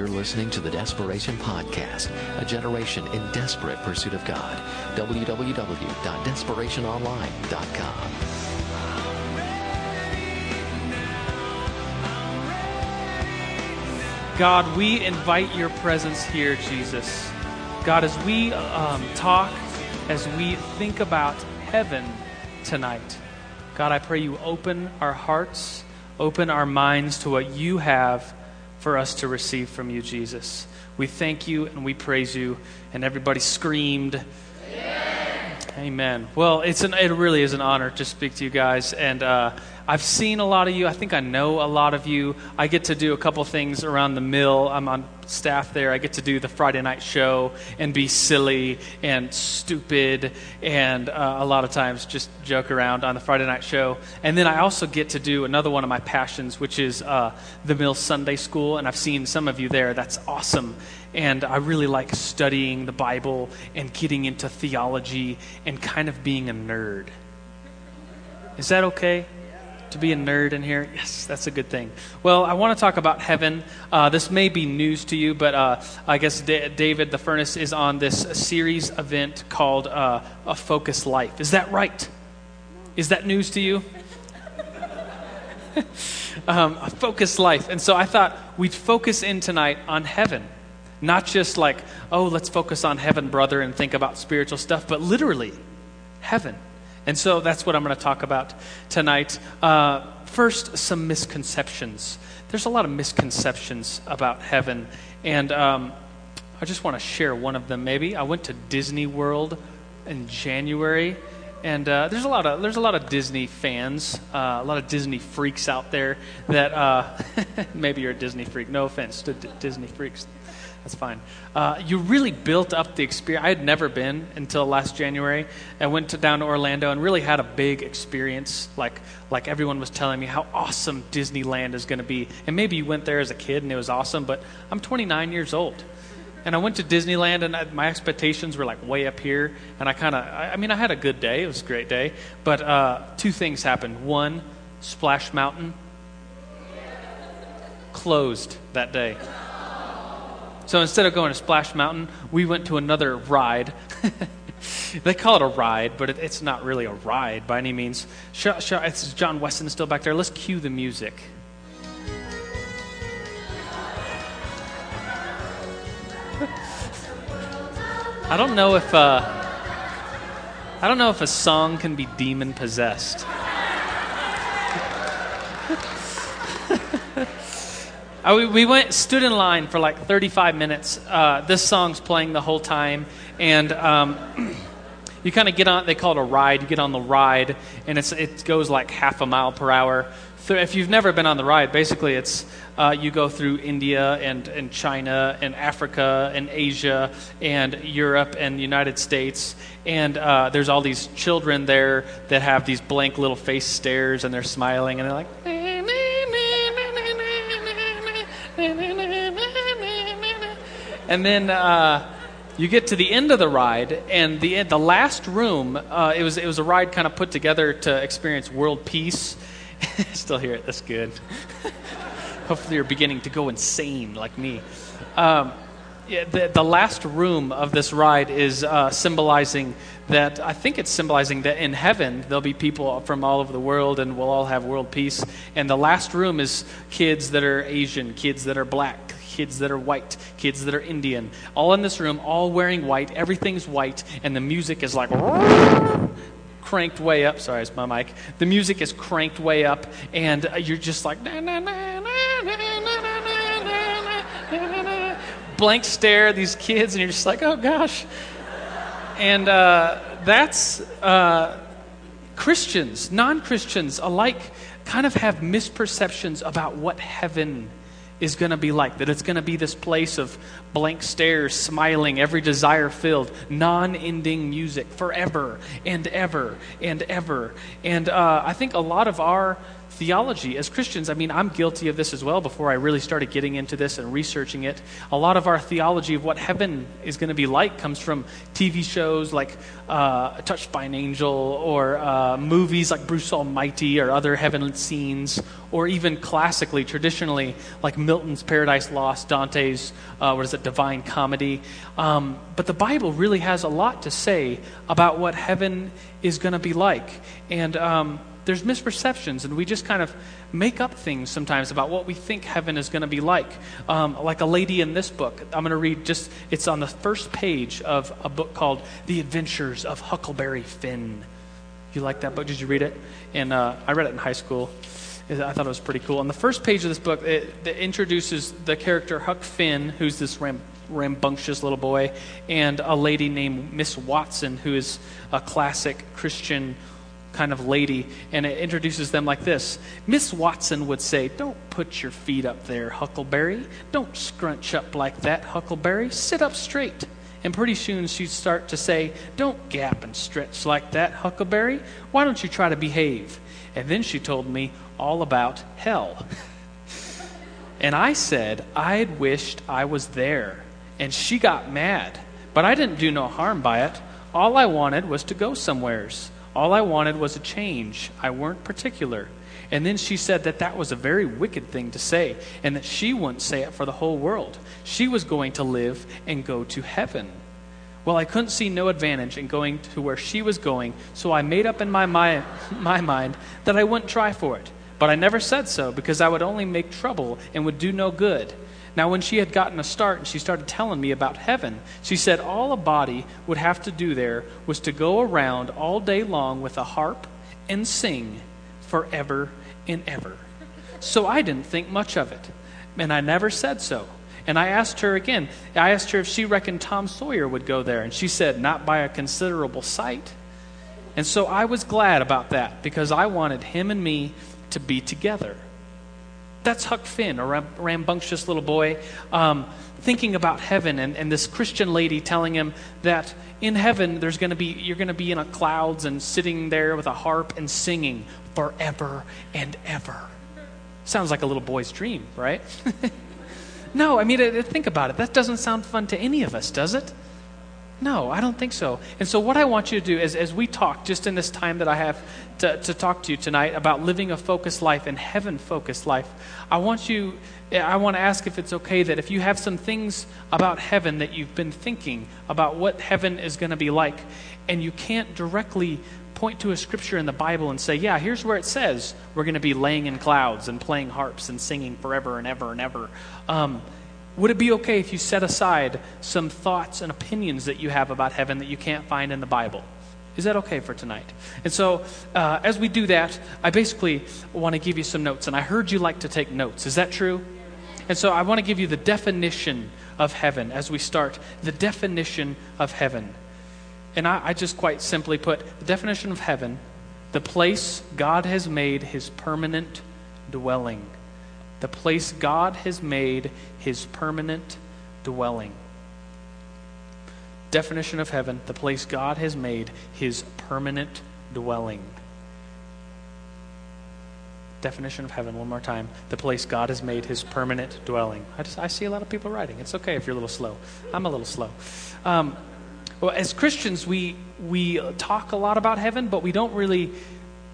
You're listening to the Desperation Podcast, a generation in desperate pursuit of God. www.desperationonline.com. God, we invite your presence here, Jesus. God, as we um, talk, as we think about heaven tonight, God, I pray you open our hearts, open our minds to what you have for us to receive from you, Jesus. We thank you and we praise you. And everybody screamed, Amen. Amen. Well, it's an, it really is an honor to speak to you guys. And uh, I've seen a lot of you. I think I know a lot of you. I get to do a couple things around the mill. I'm on staff there. I get to do the Friday night show and be silly and stupid and uh, a lot of times just joke around on the Friday night show. And then I also get to do another one of my passions, which is uh, the Mill Sunday School. And I've seen some of you there. That's awesome. And I really like studying the Bible and getting into theology and kind of being a nerd. Is that okay? To be a nerd in here? Yes, that's a good thing. Well, I want to talk about heaven. Uh, this may be news to you, but uh, I guess D- David the Furnace is on this series event called uh, A Focus Life. Is that right? Is that news to you? um, a focused life. And so I thought we'd focus in tonight on heaven. Not just like, oh, let's focus on heaven, brother, and think about spiritual stuff, but literally, heaven. And so that's what I'm going to talk about tonight. Uh, first, some misconceptions. There's a lot of misconceptions about heaven, and um, I just want to share one of them. Maybe I went to Disney World in January, and uh, there's a lot of there's a lot of Disney fans, uh, a lot of Disney freaks out there. That uh, maybe you're a Disney freak. No offense to D- Disney freaks. That's fine. Uh, you really built up the experience. I had never been until last January. I went to, down to Orlando and really had a big experience. Like like everyone was telling me how awesome Disneyland is going to be. And maybe you went there as a kid and it was awesome, but I'm 29 years old. And I went to Disneyland, and I, my expectations were like way up here. And I kind of, I, I, mean, I had a good day. It was a great day. But uh, two things happened. One, Splash Mountain closed that day. So instead of going to Splash Mountain, we went to another ride. they call it a ride, but it, it's not really a ride by any means. Sh- sh- John Weston is still back there. Let's cue the music. I don't know if uh, I don't know if a song can be demon possessed. Uh, we, we went, stood in line for like 35 minutes. Uh, this song's playing the whole time, and um, you kind of get on. They call it a ride. You get on the ride, and it's it goes like half a mile per hour. If you've never been on the ride, basically it's uh, you go through India and, and China and Africa and Asia and Europe and the United States, and uh, there's all these children there that have these blank little face stares, and they're smiling, and they're like. And then uh, you get to the end of the ride, and the the last room. Uh, it was it was a ride kind of put together to experience world peace. Still hear it. That's good. Hopefully, you're beginning to go insane like me. Um, the, the last room of this ride is uh, symbolizing that I think it's symbolizing that in heaven there'll be people from all over the world and we'll all have world peace. And the last room is kids that are Asian, kids that are black, kids that are white, kids that are Indian, all in this room, all wearing white. Everything's white, and the music is like cranked way up. Sorry, it's my mic. The music is cranked way up, and you're just like blank stare at these kids, and you're just like, oh gosh. And uh, that's uh, Christians, non Christians alike, kind of have misperceptions about what heaven is going to be like. That it's going to be this place of blank stares, smiling, every desire filled, non ending music forever and ever and ever. And uh, I think a lot of our theology. As Christians, I mean, I'm guilty of this as well before I really started getting into this and researching it. A lot of our theology of what heaven is going to be like comes from TV shows like uh, Touched by an Angel or uh, movies like Bruce Almighty or other heaven scenes, or even classically, traditionally, like Milton's Paradise Lost, Dante's, uh, what is it, Divine Comedy. Um, but the Bible really has a lot to say about what heaven is going to be like. And um, there's misperceptions, and we just kind of make up things sometimes about what we think heaven is going to be like. Um, like a lady in this book, I'm going to read just, it's on the first page of a book called The Adventures of Huckleberry Finn. You like that book? Did you read it? And uh, I read it in high school. I thought it was pretty cool. On the first page of this book, it, it introduces the character Huck Finn, who's this ram, rambunctious little boy, and a lady named Miss Watson, who is a classic Christian kind of lady, and it introduces them like this Miss Watson would say, Don't put your feet up there, Huckleberry. Don't scrunch up like that, Huckleberry. Sit up straight. And pretty soon she'd start to say, Don't gap and stretch like that, Huckleberry. Why don't you try to behave? And then she told me all about hell. and I said, I'd wished I was there. And she got mad. But I didn't do no harm by it. All I wanted was to go somewheres. All I wanted was a change. I weren't particular. And then she said that that was a very wicked thing to say, and that she wouldn't say it for the whole world. She was going to live and go to heaven. Well, I couldn't see no advantage in going to where she was going, so I made up in my, my, my mind that I wouldn't try for it. But I never said so because I would only make trouble and would do no good. Now, when she had gotten a start and she started telling me about heaven, she said all a body would have to do there was to go around all day long with a harp and sing forever and ever. So I didn't think much of it. And I never said so. And I asked her again, I asked her if she reckoned Tom Sawyer would go there. And she said, not by a considerable sight. And so I was glad about that because I wanted him and me to be together. That's Huck Finn, a rambunctious little boy, um, thinking about heaven, and, and this Christian lady telling him that in heaven there's going to be you're going to be in a clouds and sitting there with a harp and singing forever and ever. Sounds like a little boy's dream, right? no, I mean, think about it. That doesn't sound fun to any of us, does it? No, I don't think so. And so, what I want you to do is, as we talk, just in this time that I have to, to talk to you tonight about living a focused life and heaven focused life, I want you, I want to ask if it's okay that if you have some things about heaven that you've been thinking about what heaven is going to be like, and you can't directly point to a scripture in the Bible and say, yeah, here's where it says we're going to be laying in clouds and playing harps and singing forever and ever and ever. Um, would it be okay if you set aside some thoughts and opinions that you have about heaven that you can't find in the Bible? Is that okay for tonight? And so, uh, as we do that, I basically want to give you some notes. And I heard you like to take notes. Is that true? And so, I want to give you the definition of heaven as we start. The definition of heaven. And I, I just quite simply put the definition of heaven the place God has made his permanent dwelling the place God has made his permanent dwelling. Definition of heaven, the place God has made his permanent dwelling. Definition of heaven, one more time. The place God has made his permanent dwelling. I, just, I see a lot of people writing. It's okay if you're a little slow. I'm a little slow. Um, well, as Christians, we, we talk a lot about heaven, but we don't really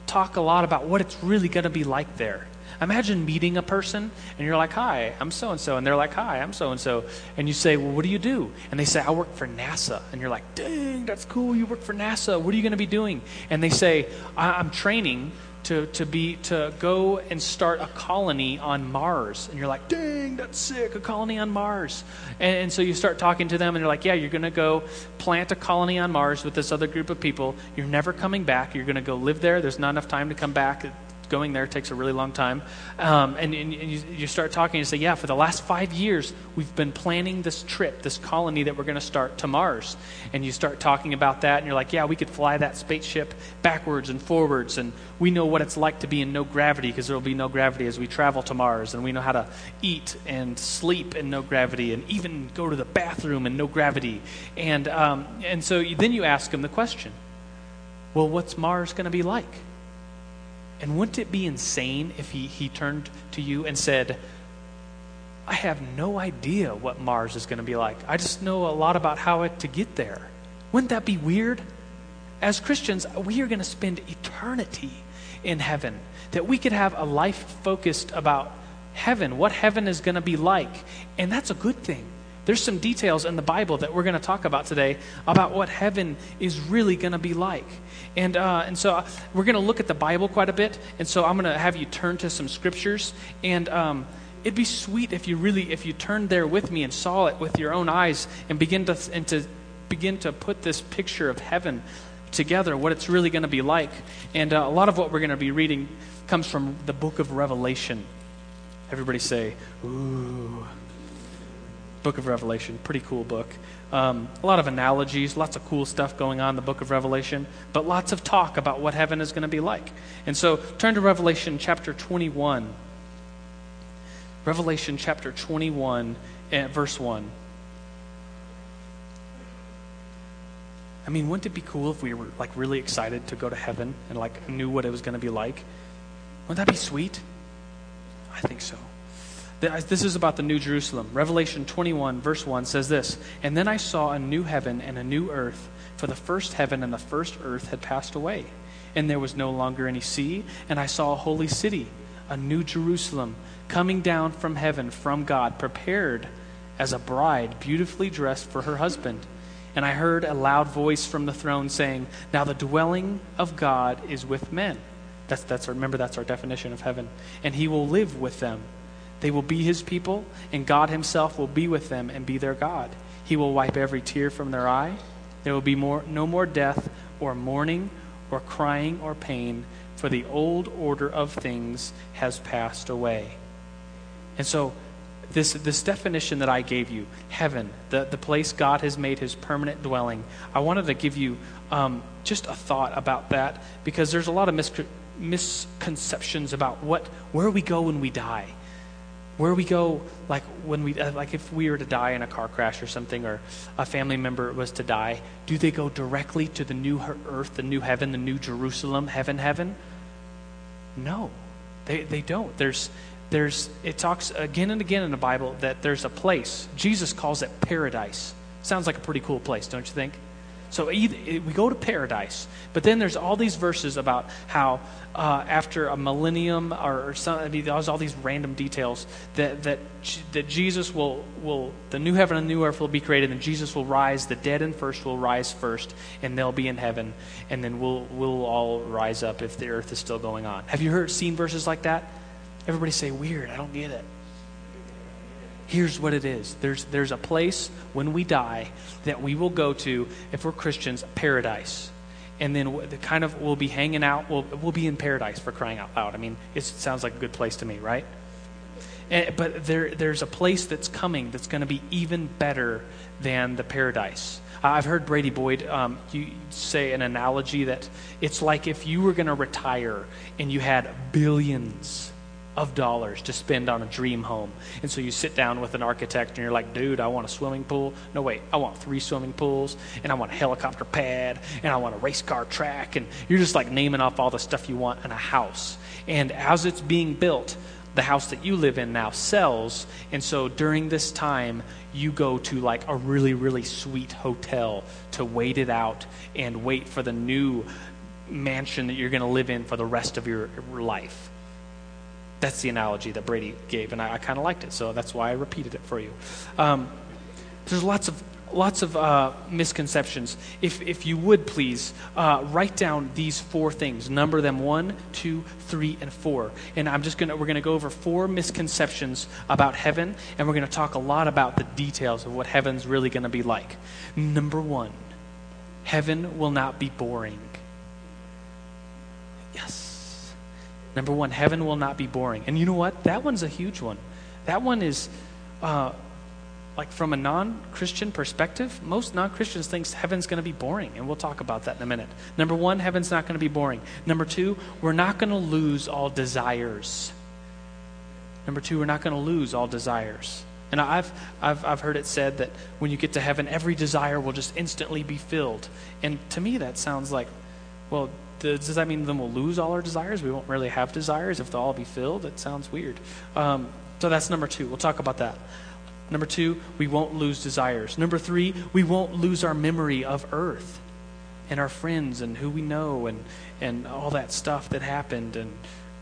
talk a lot about what it's really going to be like there. Imagine meeting a person and you're like, Hi, I'm so and so. And they're like, Hi, I'm so and so. And you say, Well, what do you do? And they say, I work for NASA. And you're like, Dang, that's cool. You work for NASA. What are you going to be doing? And they say, I'm training to, to be to go and start a colony on Mars. And you're like, dang, that's sick, a colony on Mars. And, and so you start talking to them and they're like, yeah, you're gonna go plant a colony on Mars with this other group of people. You're never coming back. You're gonna go live there. There's not enough time to come back going there takes a really long time. Um, and, and you, you, start talking and say, yeah, for the last five years, we've been planning this trip, this colony that we're going to start to Mars. And you start talking about that, and you're like, yeah, we could fly that spaceship backwards and forwards, and we know what it's like to be in no gravity because there will be no gravity as we travel to Mars, and we know how to eat and sleep in no gravity, and even go to the bathroom in no gravity. And, um, and so then you ask them the question well, what's Mars going to be like? And wouldn't it be insane if he, he turned to you and said, I have no idea what Mars is going to be like. I just know a lot about how it, to get there. Wouldn't that be weird? As Christians, we are going to spend eternity in heaven. That we could have a life focused about heaven, what heaven is going to be like. And that's a good thing. There's some details in the Bible that we're going to talk about today about what heaven is really going to be like. And, uh, and so we're going to look at the Bible quite a bit. And so I'm going to have you turn to some scriptures. And um, it'd be sweet if you really, if you turned there with me and saw it with your own eyes and begin to, and to begin to put this picture of heaven together, what it's really going to be like. And uh, a lot of what we're going to be reading comes from the book of Revelation. Everybody say, ooh. Book of Revelation, pretty cool book. Um, a lot of analogies, lots of cool stuff going on in the book of Revelation, but lots of talk about what heaven is going to be like. And so turn to Revelation chapter 21. Revelation chapter 21, eh, verse 1. I mean, wouldn't it be cool if we were like really excited to go to heaven and like knew what it was going to be like? Wouldn't that be sweet? I think so. This is about the New Jerusalem. Revelation 21, verse 1 says this And then I saw a new heaven and a new earth, for the first heaven and the first earth had passed away, and there was no longer any sea. And I saw a holy city, a new Jerusalem, coming down from heaven from God, prepared as a bride, beautifully dressed for her husband. And I heard a loud voice from the throne saying, Now the dwelling of God is with men. That's, that's remember, that's our definition of heaven. And he will live with them they will be his people, and God himself will be with them and be their God. He will wipe every tear from their eye. There will be more, no more death, or mourning, or crying, or pain, for the old order of things has passed away. And so, this, this definition that I gave you, heaven, the, the place God has made his permanent dwelling, I wanted to give you um, just a thought about that because there's a lot of misconceptions about what, where we go when we die where we go like when we uh, like if we were to die in a car crash or something or a family member was to die do they go directly to the new earth the new heaven the new jerusalem heaven heaven? No. They, they don't. There's there's it talks again and again in the bible that there's a place. Jesus calls it paradise. Sounds like a pretty cool place don't you think so either, we go to paradise, but then there's all these verses about how uh, after a millennium or, or I mean, there's all these random details that, that, that Jesus will, will, the new heaven and new earth will be created, and Jesus will rise, the dead and first will rise first, and they'll be in heaven, and then we'll, we'll all rise up if the earth is still going on. Have you heard, seen verses like that? Everybody say, weird, I don't get it. Here's what it is there's, there's a place when we die that we will go to, if we're Christians, paradise. And then the kind of we'll be hanging out. We'll, we'll be in paradise for crying out loud. I mean, it sounds like a good place to me, right? And, but there, there's a place that's coming that's going to be even better than the paradise. I've heard Brady Boyd um, you say an analogy that it's like if you were going to retire and you had billions of dollars to spend on a dream home. And so you sit down with an architect and you're like, dude, I want a swimming pool. No, wait, I want three swimming pools, and I want a helicopter pad, and I want a race car track. And you're just like naming off all the stuff you want in a house. And as it's being built, the house that you live in now sells. And so during this time, you go to like a really, really sweet hotel to wait it out and wait for the new mansion that you're going to live in for the rest of your life. That's the analogy that Brady gave, and I, I kind of liked it, so that's why I repeated it for you. Um, there's lots of lots of uh, misconceptions. If, if you would please uh, write down these four things, number them one, two, three, and four. And I'm just gonna we're gonna go over four misconceptions about heaven, and we're gonna talk a lot about the details of what heaven's really gonna be like. Number one, heaven will not be boring. Yes. Number one, heaven will not be boring. And you know what? That one's a huge one. That one is, uh, like, from a non Christian perspective, most non Christians think heaven's going to be boring. And we'll talk about that in a minute. Number one, heaven's not going to be boring. Number two, we're not going to lose all desires. Number two, we're not going to lose all desires. And I've, I've, I've heard it said that when you get to heaven, every desire will just instantly be filled. And to me, that sounds like, well, does that mean then we'll lose all our desires? We won't really have desires if they'll all be filled? That sounds weird. Um, so that's number two. We'll talk about that. Number two, we won't lose desires. Number three, we won't lose our memory of earth and our friends and who we know and, and all that stuff that happened and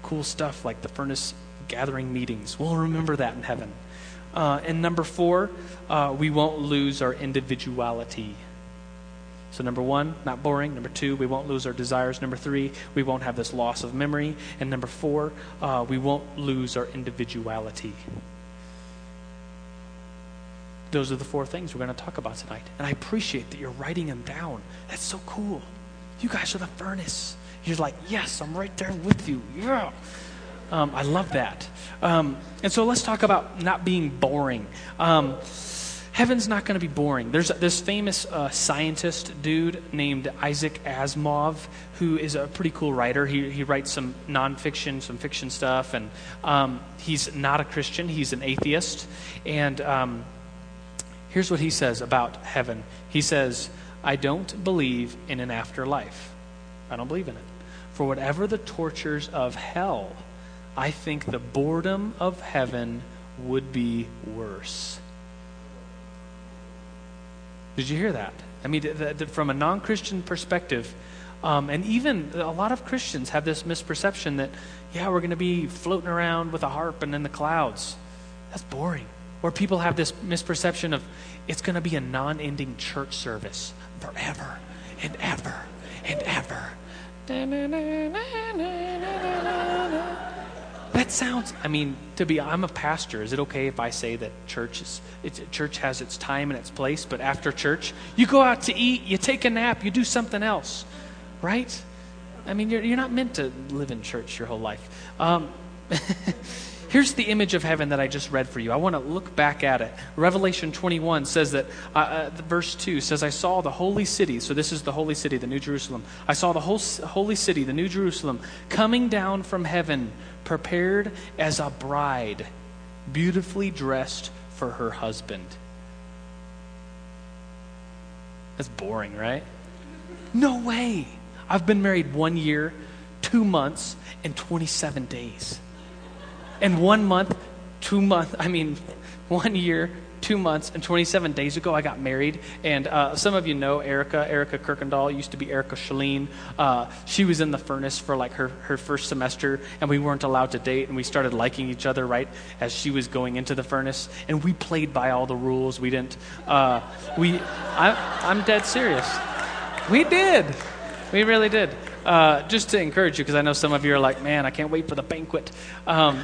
cool stuff like the furnace gathering meetings. We'll remember that in heaven. Uh, and number four, uh, we won't lose our individuality. So, number one, not boring. Number two, we won't lose our desires. Number three, we won't have this loss of memory. And number four, uh, we won't lose our individuality. Those are the four things we're going to talk about tonight. And I appreciate that you're writing them down. That's so cool. You guys are the furnace. You're like, yes, I'm right there with you. Yeah. Um, I love that. Um, and so let's talk about not being boring. Um, heaven's not going to be boring. There's this famous uh, scientist dude named Isaac Asimov who is a pretty cool writer. He, he writes some nonfiction, some fiction stuff, and um, he's not a Christian, he's an atheist. And um, here's what he says about heaven He says, I don't believe in an afterlife. I don't believe in it. For whatever the tortures of hell, I think the boredom of heaven would be worse. Did you hear that? I mean, from a non Christian perspective, um, and even a lot of Christians have this misperception that, yeah, we're going to be floating around with a harp and in the clouds. That's boring. Or people have this misperception of it's going to be a non ending church service forever and ever and ever. That sounds, I mean, to be, I'm a pastor. Is it okay if I say that church, is, church has its time and its place, but after church, you go out to eat, you take a nap, you do something else, right? I mean, you're, you're not meant to live in church your whole life. Um, Here's the image of heaven that I just read for you. I want to look back at it. Revelation 21 says that, uh, uh, verse 2 says, I saw the holy city. So this is the holy city, the New Jerusalem. I saw the whole holy city, the New Jerusalem, coming down from heaven, prepared as a bride, beautifully dressed for her husband. That's boring, right? No way. I've been married one year, two months, and 27 days. And one month, two months, I mean, one year, two months, and 27 days ago, I got married. And uh, some of you know Erica. Erica Kirkendall used to be Erica Shaleen. Uh, she was in the furnace for like her, her first semester, and we weren't allowed to date. And we started liking each other right as she was going into the furnace. And we played by all the rules. We didn't, uh, we, I, I'm dead serious. We did. We really did. Uh, just to encourage you, because I know some of you are like, man, I can't wait for the banquet. Um,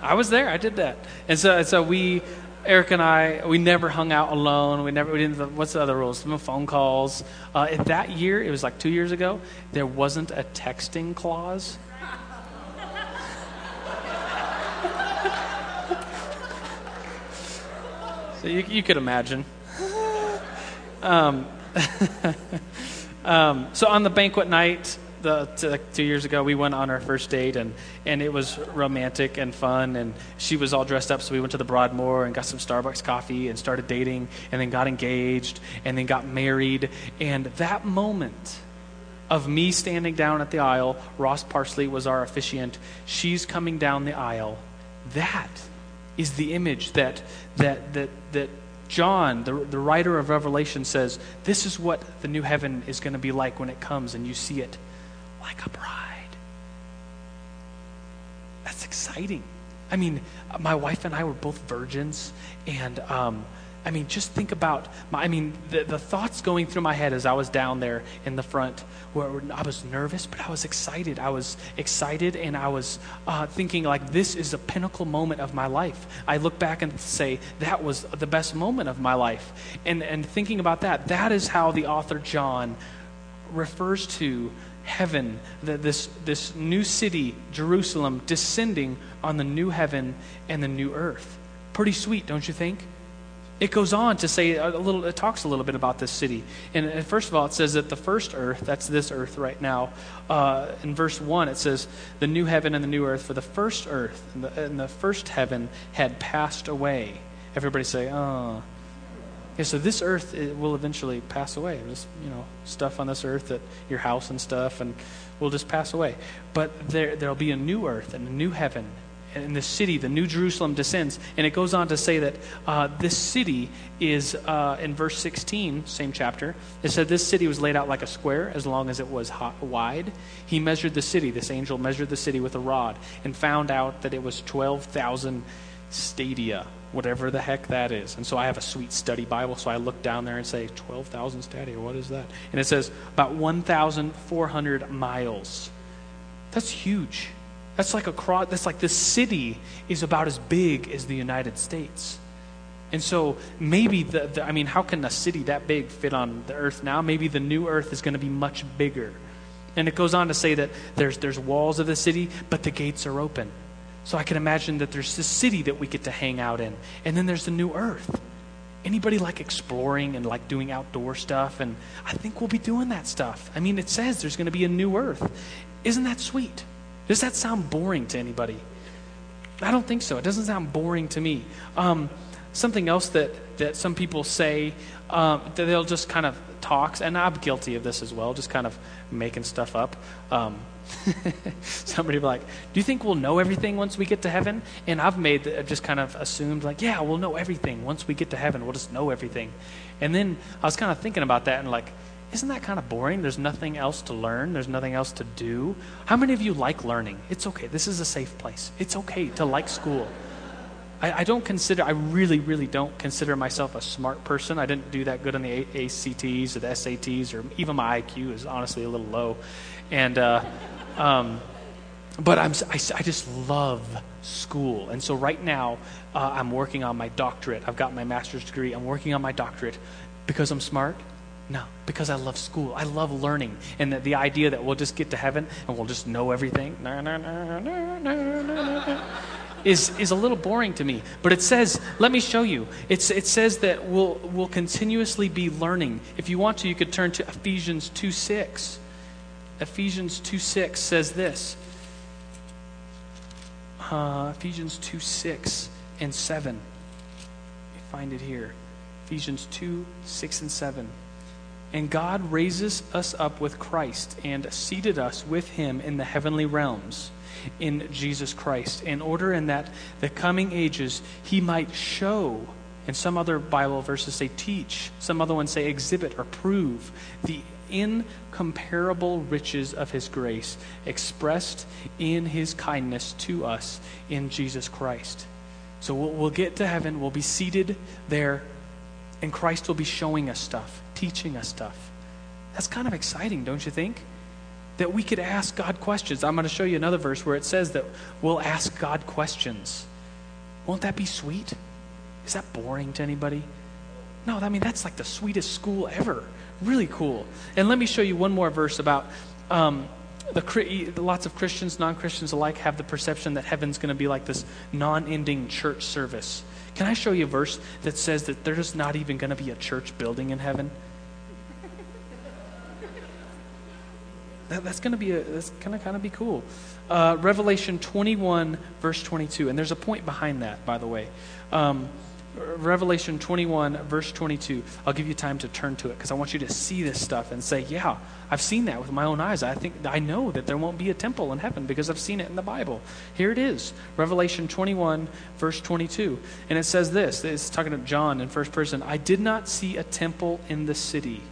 I was there. I did that. And so, so we, Eric and I, we never hung out alone. We never, we didn't, what's the other rules? No phone calls. Uh, that year, it was like two years ago, there wasn't a texting clause. so you, you could imagine. Um, um, so on the banquet night, the, t- two years ago, we went on our first date, and, and it was romantic and fun. And she was all dressed up, so we went to the Broadmoor and got some Starbucks coffee and started dating, and then got engaged, and then got married. And that moment of me standing down at the aisle, Ross Parsley was our officiant, she's coming down the aisle. That is the image that, that, that, that John, the, the writer of Revelation, says this is what the new heaven is going to be like when it comes and you see it like a bride. That's exciting. I mean, my wife and I were both virgins, and um, I mean, just think about, my, I mean, the, the thoughts going through my head as I was down there in the front, where I was nervous, but I was excited. I was excited, and I was uh, thinking, like, this is a pinnacle moment of my life. I look back and say, that was the best moment of my life. And, and thinking about that, that is how the author John refers to heaven, the, this, this new city, Jerusalem, descending on the new heaven and the new earth. Pretty sweet, don't you think? It goes on to say a little, it talks a little bit about this city. And first of all, it says that the first earth, that's this earth right now, uh, in verse 1, it says, the new heaven and the new earth, for the first earth and the, and the first heaven had passed away. Everybody say, oh. Yeah, so this earth will eventually pass away. There's, you know, stuff on this earth that your house and stuff and will just pass away. But there there'll be a new earth and a new heaven. And the city, the New Jerusalem, descends. And it goes on to say that uh, this city is, uh, in verse 16, same chapter, it said this city was laid out like a square as long as it was hot, wide. He measured the city, this angel measured the city with a rod, and found out that it was 12,000 stadia whatever the heck that is. And so I have a sweet study Bible, so I look down there and say, 12,000 stadia, what is that? And it says about 1,400 miles. That's huge. That's like a cross, that's like this city is about as big as the United States. And so maybe the, the I mean, how can a city that big fit on the earth now? Maybe the new earth is going to be much bigger. And it goes on to say that there's, there's walls of the city, but the gates are open. So I can imagine that there's this city that we get to hang out in. And then there's the new earth. Anybody like exploring and like doing outdoor stuff? And I think we'll be doing that stuff. I mean, it says there's going to be a new earth. Isn't that sweet? Does that sound boring to anybody? I don't think so. It doesn't sound boring to me. Um, something else that, that some people say um, that they'll just kind of talk, and I'm guilty of this as well, just kind of making stuff up. Um, Somebody be like, "Do you think we'll know everything once we get to heaven?" And I've made, I've just kind of assumed, like, "Yeah, we'll know everything once we get to heaven. We'll just know everything." And then I was kind of thinking about that and like, isn't that kind of boring? There's nothing else to learn. There's nothing else to do. How many of you like learning? It's okay. This is a safe place. It's okay to like school. I, I don't consider, I really, really don't consider myself a smart person. I didn't do that good on the ACTs or the SATs, or even my IQ is honestly a little low. And, uh, um, but I'm, I, I, just love school. And so right now, uh, I'm working on my doctorate. I've got my master's degree. I'm working on my doctorate because I'm smart. No, because I love school. I love learning. And the, the idea that we'll just get to heaven and we'll just know everything is, is a little boring to me. But it says, let me show you. It's, it says that we'll, we'll continuously be learning. If you want to, you could turn to Ephesians 2 6. Ephesians 2 6 says this. Uh, Ephesians 2 6 and 7. Let me find it here. Ephesians 2 6 and 7. And God raises us up with Christ and seated us with him in the heavenly realms in Jesus Christ, in order in that the coming ages he might show, and some other Bible verses say teach, some other ones say exhibit or prove the incomparable riches of his grace expressed in his kindness to us in Jesus Christ. So we'll, we'll, get to heaven, we'll be seated there, and Christ will be showing us stuff, teaching us stuff. That's kind of exciting, don't you think? That we could ask God questions. I'm going to show you another verse where it says that we'll ask God questions. Won't that be sweet? Is that boring to anybody? No, I mean, that's like the sweetest school ever. Really cool. And let me show you one more verse about um, the, lots of Christians, non Christians alike, have the perception that heaven's going to be like this non ending church service. Can I show you a verse that says that there's not even going to be a church building in heaven? That, that's going to be a, that's going to kind of be cool. Uh, Revelation 21, verse 22. And there's a point behind that, by the way. Um, Revelation 21, verse 22. I'll give you time to turn to it because I want you to see this stuff and say, yeah, I've seen that with my own eyes. I think I know that there won't be a temple in heaven because I've seen it in the Bible. Here it is. Revelation 21, verse 22. And it says this. It's talking to John in first person. I did not see a temple in the city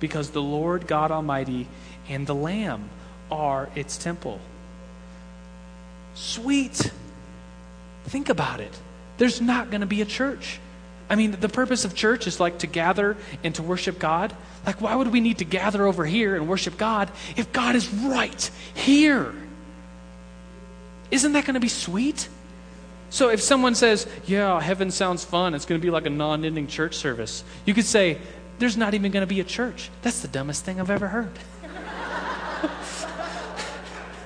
because the Lord God Almighty and the Lamb are its temple. Sweet. Think about it there's not going to be a church. I mean, the purpose of church is like to gather and to worship God. Like, why would we need to gather over here and worship God if God is right here? Isn't that going to be sweet? So if someone says, Yeah, heaven sounds fun, it's going to be like a non ending church service, you could say, There's not even going to be a church. That's the dumbest thing I've ever heard.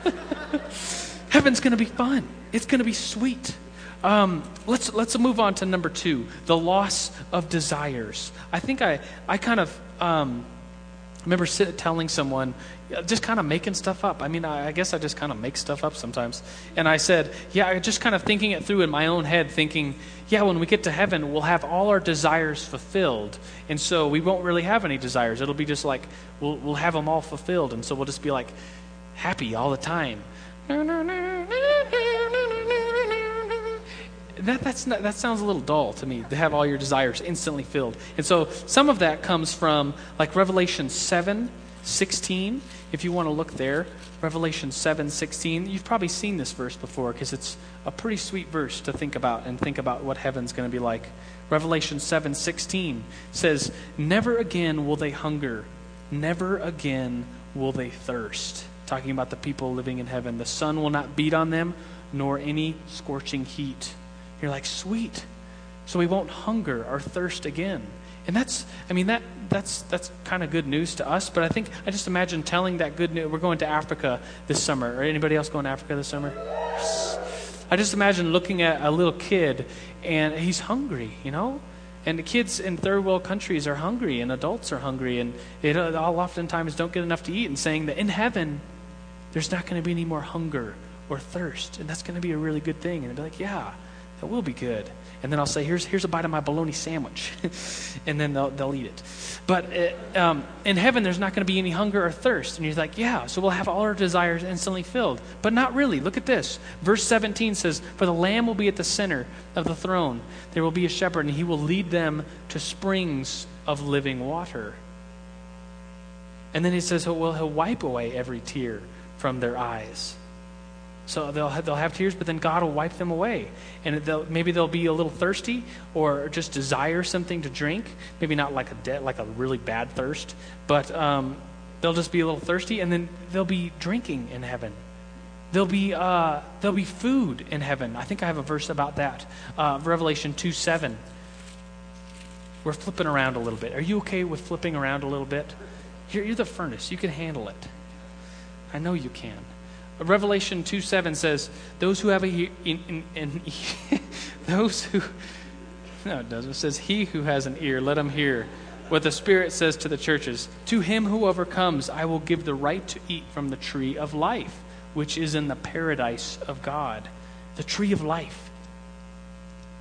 Heaven's going to be fun, it's going to be sweet. Um, let's let's move on to number two, the loss of desires. I think I I kind of um, remember sit, telling someone, just kind of making stuff up. I mean, I, I guess I just kind of make stuff up sometimes. And I said, yeah, just kind of thinking it through in my own head, thinking, yeah, when we get to heaven, we'll have all our desires fulfilled. And so we won't really have any desires. It'll be just like, we'll, we'll have them all fulfilled. And so we'll just be like happy all the time. That, that's not, that sounds a little dull to me to have all your desires instantly filled. And so some of that comes from like Revelation 7 16. If you want to look there, Revelation 7 16. You've probably seen this verse before because it's a pretty sweet verse to think about and think about what heaven's going to be like. Revelation 7 16 says, Never again will they hunger, never again will they thirst. Talking about the people living in heaven. The sun will not beat on them, nor any scorching heat. You're like, sweet. So we won't hunger or thirst again. And that's, I mean, that, that's, that's kind of good news to us, but I think, I just imagine telling that good news. We're going to Africa this summer. Or anybody else going to Africa this summer? I just imagine looking at a little kid and he's hungry, you know? And the kids in third world countries are hungry, and adults are hungry, and they all oftentimes don't get enough to eat, and saying that in heaven, there's not going to be any more hunger or thirst, and that's going to be a really good thing. And they'd be like, yeah, that will be good. And then I'll say, here's, here's a bite of my bologna sandwich. and then they'll, they'll eat it. But uh, um, in heaven, there's not going to be any hunger or thirst. And you're like, yeah, so we'll have all our desires instantly filled. But not really. Look at this. Verse 17 says, For the Lamb will be at the center of the throne. There will be a shepherd, and he will lead them to springs of living water. And then he says, oh, well, he'll wipe away every tear from their eyes. So they'll have, they'll have tears, but then God will wipe them away. And they'll, maybe they'll be a little thirsty or just desire something to drink. Maybe not like a de- like a really bad thirst, but um, they'll just be a little thirsty, and then they'll be drinking in heaven. There'll be, uh, there'll be food in heaven. I think I have a verse about that. Uh, Revelation 2 7. We're flipping around a little bit. Are you okay with flipping around a little bit? You're, you're the furnace. You can handle it. I know you can. Revelation 2 7 says, Those who have a in, in, in, those who no, it doesn't. It says, He who has an ear, let him hear what the Spirit says to the churches. To him who overcomes, I will give the right to eat from the tree of life, which is in the paradise of God. The tree of life.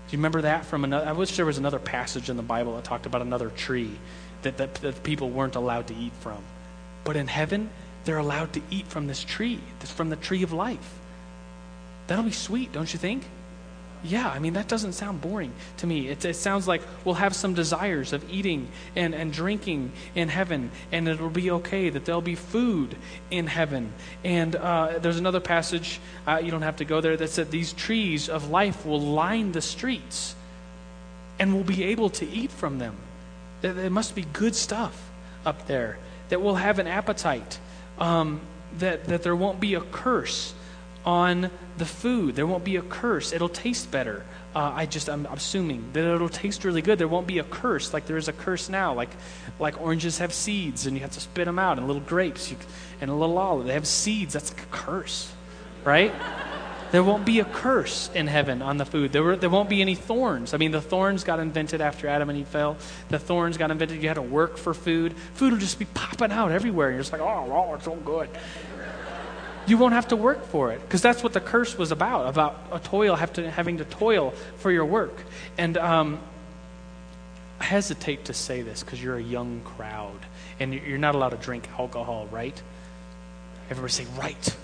Do you remember that from another? I wish there was another passage in the Bible that talked about another tree that, that, that people weren't allowed to eat from. But in heaven, they're allowed to eat from this tree, from the tree of life. That'll be sweet, don't you think? Yeah, I mean, that doesn't sound boring to me. It, it, sounds like we'll have some desires of eating and, and drinking in heaven, and it'll be okay, that there'll be food in heaven. And uh, there's another passage, uh, you don't have to go there, that said these trees of life will line the streets, and we'll be able to eat from them. There must be good stuff up there, that we'll have an appetite um, that, that there won't be a curse on the food. There won't be a curse. It'll taste better. Uh, I just, I'm assuming that it'll taste really good. There won't be a curse like there is a curse now. Like, like oranges have seeds and you have to spit them out, and little grapes you, and a little olive. They have seeds. That's like a curse, right? There won't be a curse in heaven on the food. There, were, there won't be any thorns. I mean, the thorns got invented after Adam and Eve fell. The thorns got invented. You had to work for food. Food will just be popping out everywhere. You're just like, oh, oh it's so good. You won't have to work for it because that's what the curse was about about a toil, have to, having to toil for your work. And um, I hesitate to say this because you're a young crowd and you're not allowed to drink alcohol, right? Everybody say, right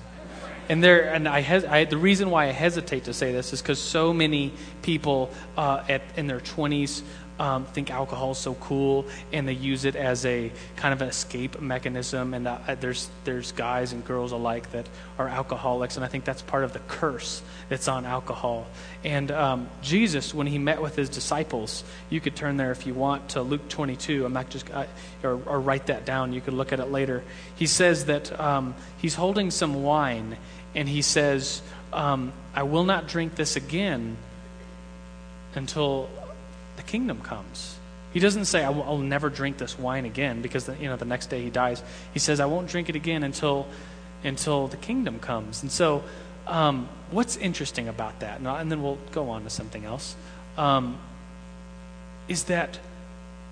and there, and I, hes- I, the reason why I hesitate to say this is because so many people uh, at, in their 20s um, think alcohol is so cool, and they use it as a kind of an escape mechanism. And uh, there's there's guys and girls alike that are alcoholics, and I think that's part of the curse that's on alcohol. And um, Jesus, when he met with his disciples, you could turn there if you want to Luke 22. I'm not just uh, or, or, write that down. You could look at it later. He says that um, he's holding some wine and he says, um, I will not drink this again until the kingdom comes. He doesn't say, I will, I'll never drink this wine again because you know, the next day he dies. He says, I won't drink it again until, until the kingdom comes. And so, um, what's interesting about that, and, and, then we'll go on to something else, um, is that,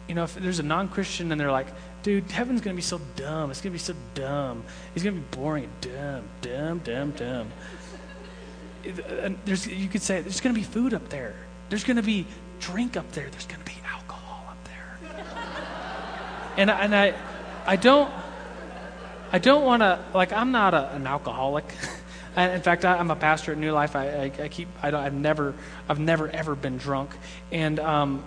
you know, if there's a non Christian and they're like, dude, heaven's going to be so dumb. It's going to be so dumb. It's going to be boring. Dumb, dumb, dumb, dumb. And there's, you could say there's going to be food up there. There's going to be drink up there. There's going to be alcohol up there. and, I, and I, I don't, I don't want to, like, I'm not a, an alcoholic. in fact, I, am a pastor at New Life. I, I, I keep, I don't, I've never, I've never ever been drunk. And, um,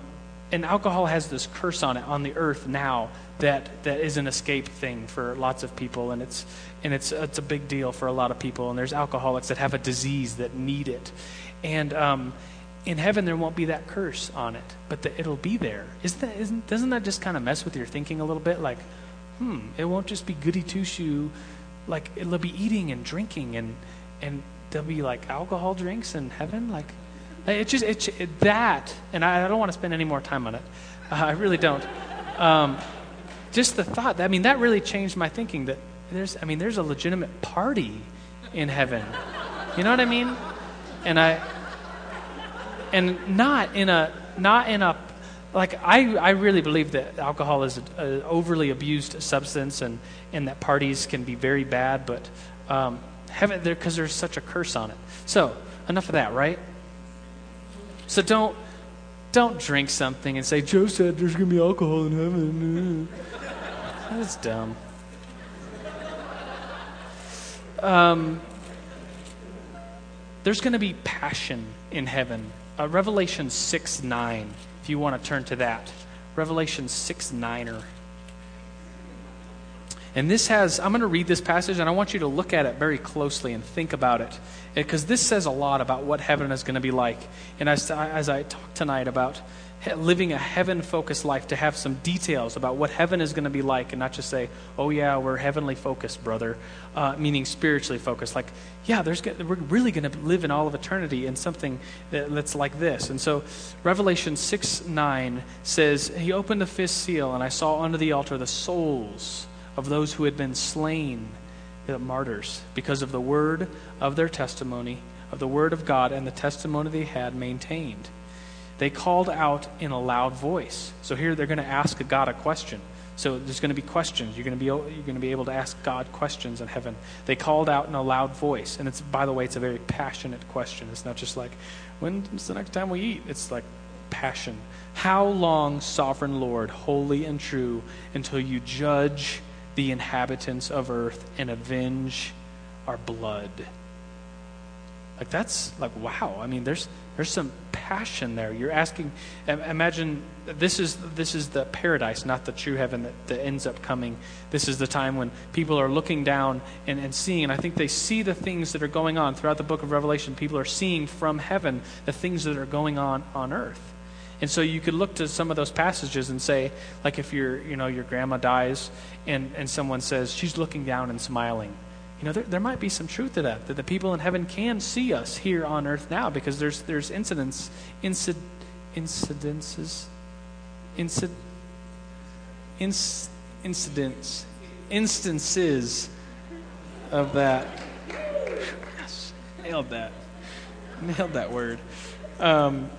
and alcohol has this curse on it on the earth now that that is an escape thing for lots of people and it's and it's it's a big deal for a lot of people and there's alcoholics that have a disease that need it. And um, in heaven there won't be that curse on it but the, it'll be there. Isn't that isn't doesn't that just kind of mess with your thinking a little bit? Like hmm it won't just be goody two shoe like it'll be eating and drinking and and there'll be like alcohol drinks in heaven? Like it just it, it that and I, I, don't want to spend any more time on it. Uh, i really don't. Um, just the thought, I mean, that really changed my thinking that there's, I mean, there's a legitimate party in heaven. You know what I mean? And I, and not in a, not in a, like, I, I really believe that alcohol is an overly abused substance and, and that parties can be very bad, but um, heaven, because there's such a curse on it. So, enough of that, right? So don't, don't drink something and say, Joe said there's going to be alcohol in heaven. That's dumb. Um, there's going to be passion in heaven. Uh, Revelation 6 9, if you want to turn to that. Revelation 6 9er. And this has, I'm going to read this passage and I want you to look at it very closely and think about it. Because this says a lot about what heaven is going to be like. And as, as I talk tonight about living a heaven focused life to have some details about what heaven is going to be like and not just say, oh, yeah, we're heavenly focused, brother, uh, meaning spiritually focused. Like, yeah, there's, we're really going to live in all of eternity in something that's like this. And so Revelation 6 9 says, He opened the fifth seal, and I saw under the altar the souls of those who had been slain, the martyrs, because of the word of their testimony, of the word of God, and the testimony they had maintained they called out in a loud voice. So here they're going to ask God a question. So there's going to be questions. You're going to be you're going to be able to ask God questions in heaven. They called out in a loud voice, and it's by the way, it's a very passionate question. It's not just like, when's the next time we eat? It's like passion. How long, sovereign Lord, holy and true, until you judge the inhabitants of earth and avenge our blood? Like that's like wow. I mean, there's there's some passion there. You're asking. Imagine this is this is the paradise, not the true heaven that, that ends up coming. This is the time when people are looking down and, and seeing, and I think they see the things that are going on throughout the book of Revelation. People are seeing from heaven the things that are going on on earth. And so you could look to some of those passages and say, like if your you know your grandma dies and, and someone says she's looking down and smiling you know, there, there might be some truth to that, that the people in heaven can see us here on earth now because there's, there's incidents, incid, incidences, incid, inc, incidents, instances of that. Yes, nailed that. Nailed that word. Um,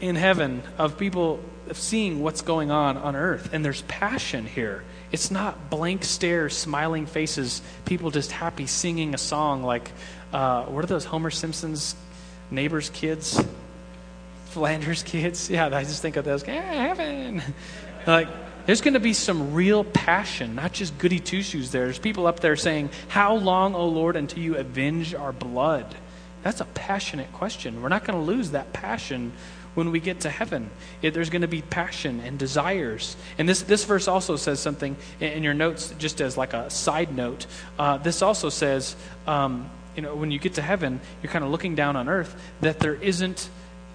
in heaven, of people seeing what's going on on earth, and there's passion here. It's not blank stares, smiling faces, people just happy singing a song like, uh, what are those Homer Simpson's neighbors' kids? Flanders kids? Yeah, I just think of those. Heaven. like, there's going to be some real passion, not just goody two shoes there. There's people up there saying, How long, O Lord, until you avenge our blood? That's a passionate question. We're not going to lose that passion when we get to heaven. It, there's going to be passion and desires. And this, this verse also says something in, in your notes, just as like a side note. Uh, this also says, um, you know, when you get to heaven, you're kind of looking down on earth, that there isn't,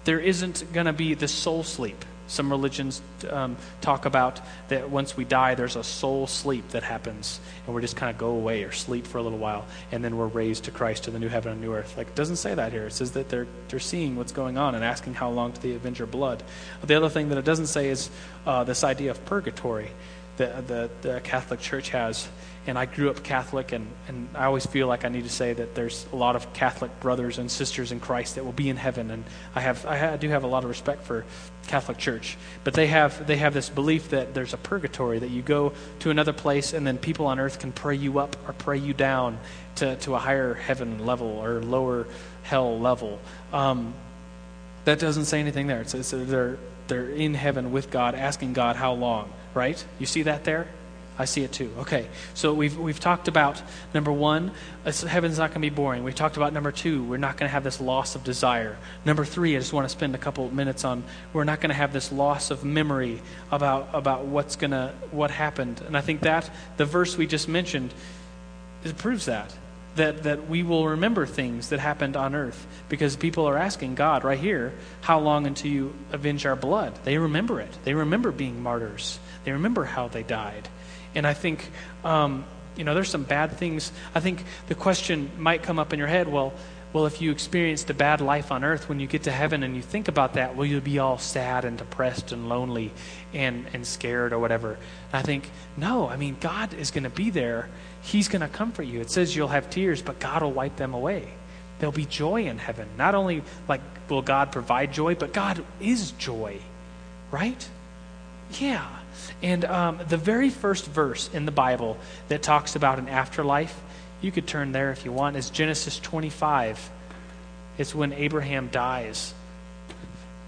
there isn't going to be the soul sleep. Some religions um, talk about that once we die, there's a soul sleep that happens, and we just kind of go away or sleep for a little while, and then we're raised to Christ to the new heaven and new earth. Like it doesn't say that here. It says that they're they're seeing what's going on and asking how long to the avenger blood. The other thing that it doesn't say is uh, this idea of purgatory. that the, the Catholic Church has. And I grew up Catholic, and, and I always feel like I need to say that there's a lot of Catholic brothers and sisters in Christ that will be in heaven. And I, have, I do have a lot of respect for Catholic Church. But they have, they have this belief that there's a purgatory, that you go to another place, and then people on earth can pray you up or pray you down to, to a higher heaven level or lower hell level. Um, that doesn't say anything there. It says they're, they're in heaven with God, asking God how long, right? You see that there? I see it too. Okay, so we've, we've talked about number one, uh, heaven's not going to be boring. We've talked about number two, we're not going to have this loss of desire. Number three, I just want to spend a couple minutes on we're not going to have this loss of memory about, about what's going to, what happened. And I think that the verse we just mentioned it proves that. That, that we will remember things that happened on earth because people are asking God right here, how long until you avenge our blood? They remember it. They remember being martyrs. They remember how they died. And I think, um, you know, there's some bad things. I think the question might come up in your head well, well, if you experienced a bad life on earth, when you get to heaven and you think about that, will you be all sad and depressed and lonely and, and scared or whatever? And I think, no. I mean, God is going to be there. He's going to comfort you. It says you'll have tears, but God will wipe them away. There'll be joy in heaven. Not only like will God provide joy, but God is joy, right? Yeah. And um, the very first verse in the Bible that talks about an afterlife, you could turn there if you want, is Genesis 25. It's when Abraham dies.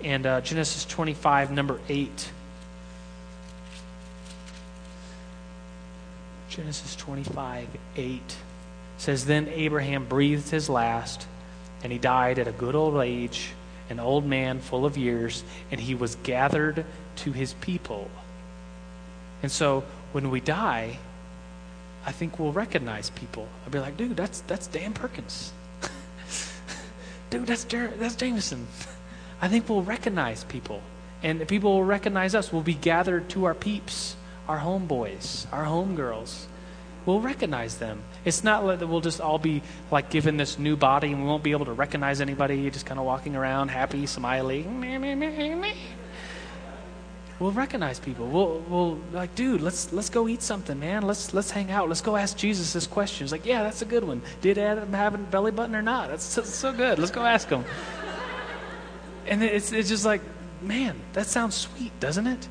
And uh, Genesis 25, number 8. Genesis 25, 8 says, Then Abraham breathed his last, and he died at a good old age, an old man full of years, and he was gathered to his people. And so when we die, I think we'll recognize people. I'll be like, dude, that's that's Dan Perkins. dude, that's Jer- that's Jameson. I think we'll recognize people. And people will recognize us. We'll be gathered to our peeps, our homeboys, our homegirls. We'll recognize them. It's not like that we'll just all be like given this new body and we won't be able to recognize anybody, just kind of walking around happy, smiling we'll recognize people. We'll, we'll like, dude, let's let's go eat something, man. Let's let's hang out. Let's go ask Jesus this question. It's like, yeah, that's a good one. Did Adam have a belly button or not? That's so, so good. Let's go ask him. and it's it's just like, man, that sounds sweet, doesn't it?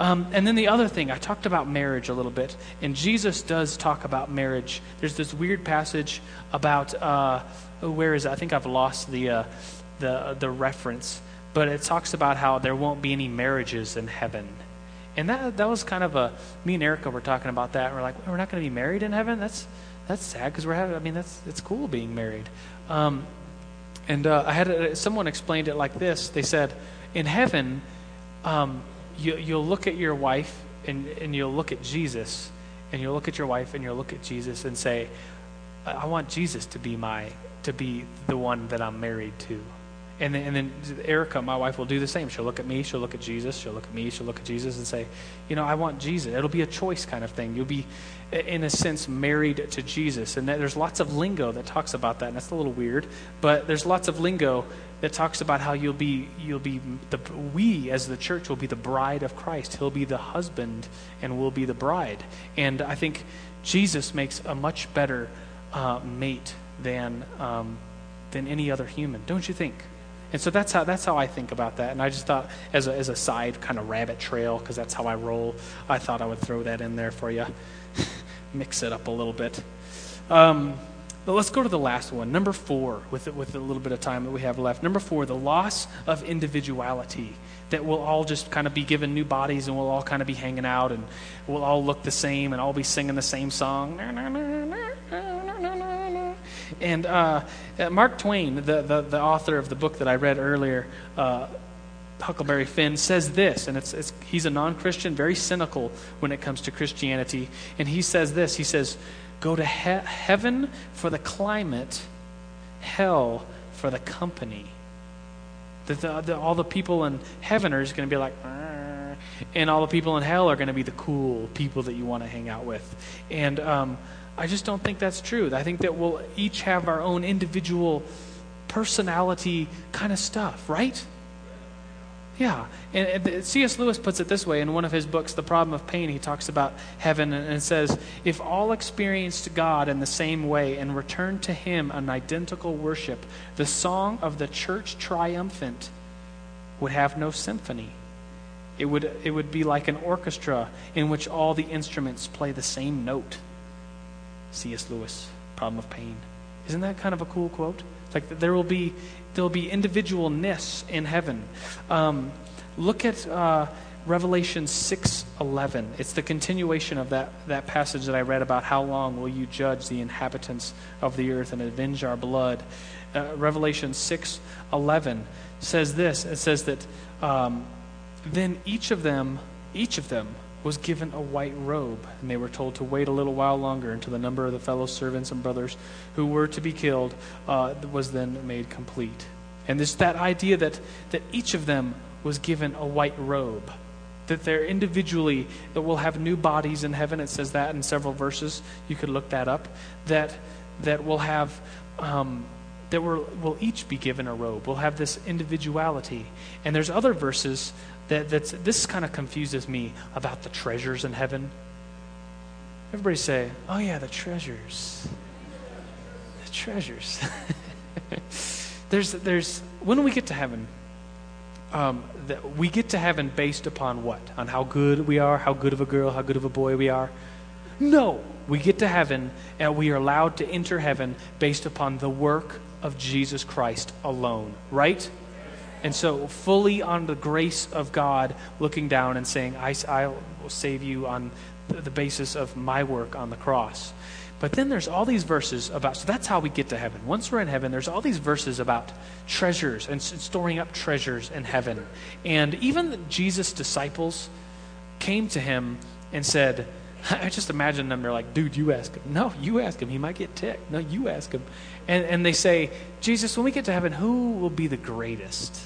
Um, and then the other thing, I talked about marriage a little bit, and Jesus does talk about marriage. There's this weird passage about uh, where is it? I think I've lost the uh, the the reference but it talks about how there won't be any marriages in heaven. And that that was kind of a me and Erica were talking about that. We're like, we're not going to be married in heaven. That's that's sad because we're having. I mean, that's it's cool being married. Um, and uh, I had a, someone explained it like this. They said, in heaven, um, you, you'll look at your wife and, and you'll look at Jesus, and you'll look at your wife and you'll look at Jesus and say, I want Jesus to be my to be the one that I'm married to. And then, and then Erica, my wife, will do the same. She'll look at me, she'll look at Jesus, she'll look at me, she'll look at Jesus and say, You know, I want Jesus. It'll be a choice kind of thing. You'll be, in a sense, married to Jesus. And there's lots of lingo that talks about that, and that's a little weird. But there's lots of lingo that talks about how you'll be, you'll be the, we as the church will be the bride of Christ. He'll be the husband, and we'll be the bride. And I think Jesus makes a much better uh, mate than, um, than any other human, don't you think? And so that's how that's how I think about that. And I just thought, as a, as a side kind of rabbit trail, because that's how I roll, I thought I would throw that in there for you, mix it up a little bit. Um, but let's go to the last one, number four, with with a little bit of time that we have left. Number four, the loss of individuality. That we'll all just kind of be given new bodies, and we'll all kind of be hanging out, and we'll all look the same, and all be singing the same song. And uh, uh, Mark Twain, the, the, the, author of the book that I read earlier, uh, Huckleberry Finn, says this, and it's, it's, he's a non Christian, very cynical when it comes to Christianity. And he says this He says, Go to he- heaven for the climate, hell for the company. The, the, all the people in heaven are just going to be like, and all the people in hell are going to be the cool people that you want to hang out with. And um, I just don't think that's true. I think that we'll each have our own individual personality kind of stuff, right? Yeah. And, and C.S. Lewis puts it this way in one of his books, The Problem of Pain. He talks about heaven and, and says, If all experienced God in the same way and returned to Him an identical worship, the song of the church triumphant would have no symphony. It would, it would be like an orchestra in which all the instruments play the same note. C.S. Lewis, Problem of Pain. Isn't that kind of a cool quote? It's like there will be there will be individualness in heaven. Um, look at uh, Revelation six eleven. It's the continuation of that that passage that I read about. How long will you judge the inhabitants of the earth and avenge our blood? Uh, Revelation six eleven says this. It says that um, then each of them, each of them was given a white robe, and they were told to wait a little while longer until the number of the fellow servants and brothers who were to be killed uh, was then made complete. And this that idea that, that each of them was given a white robe, that they're individually that will have new bodies in heaven. It says that in several verses. You could look that up. That that will have. Um, that we will each be given a robe. We'll have this individuality. And there's other verses that that's, this kind of confuses me about the treasures in heaven. Everybody say, oh, yeah, the treasures. The treasures. there's, there's, when we get to heaven, um, the, we get to heaven based upon what? On how good we are, how good of a girl, how good of a boy we are? No. We get to heaven and we are allowed to enter heaven based upon the work of Jesus Christ alone, right? And so, fully on the grace of God, looking down and saying, I, I will save you on the basis of my work on the cross. But then there's all these verses about, so that's how we get to heaven. Once we're in heaven, there's all these verses about treasures and storing up treasures in heaven. And even Jesus' disciples came to him and said, I just imagine them, they're like, dude, you ask him. No, you ask him. He might get ticked. No, you ask him. And, and they say, Jesus, when we get to heaven, who will be the greatest?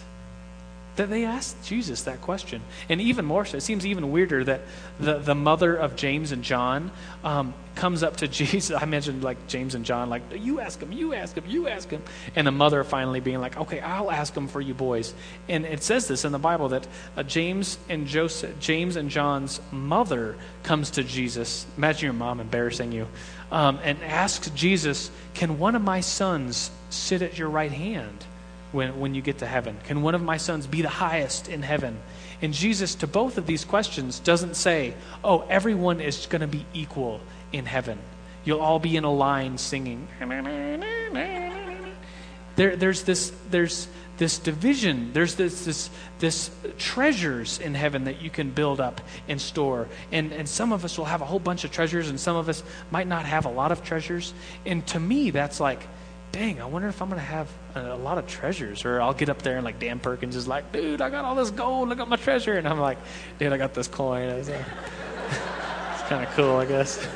That they asked Jesus that question. And even more so, it seems even weirder that the, the mother of James and John um, comes up to Jesus. I mentioned like James and John, like, you ask him, you ask him, you ask him. And the mother finally being like, okay, I'll ask him for you boys. And it says this in the Bible that uh, James and Joseph, James and John's mother comes to Jesus. Imagine your mom embarrassing you. Um, and asks Jesus, can one of my sons sit at your right hand? When, when you get to heaven? Can one of my sons be the highest in heaven? And Jesus, to both of these questions, doesn't say, oh, everyone is going to be equal in heaven. You'll all be in a line singing. There, there's this, there's this division. There's this, this, this treasures in heaven that you can build up and store. And, and some of us will have a whole bunch of treasures, and some of us might not have a lot of treasures. And to me, that's like, dang, I wonder if I'm going to have a, a, lot of treasures. Or I'll get up there and like Dan Perkins is like, dude, I got all this gold. Look at my treasure. And I'm like, dude, I got this coin. It's, it's kind of cool, I guess.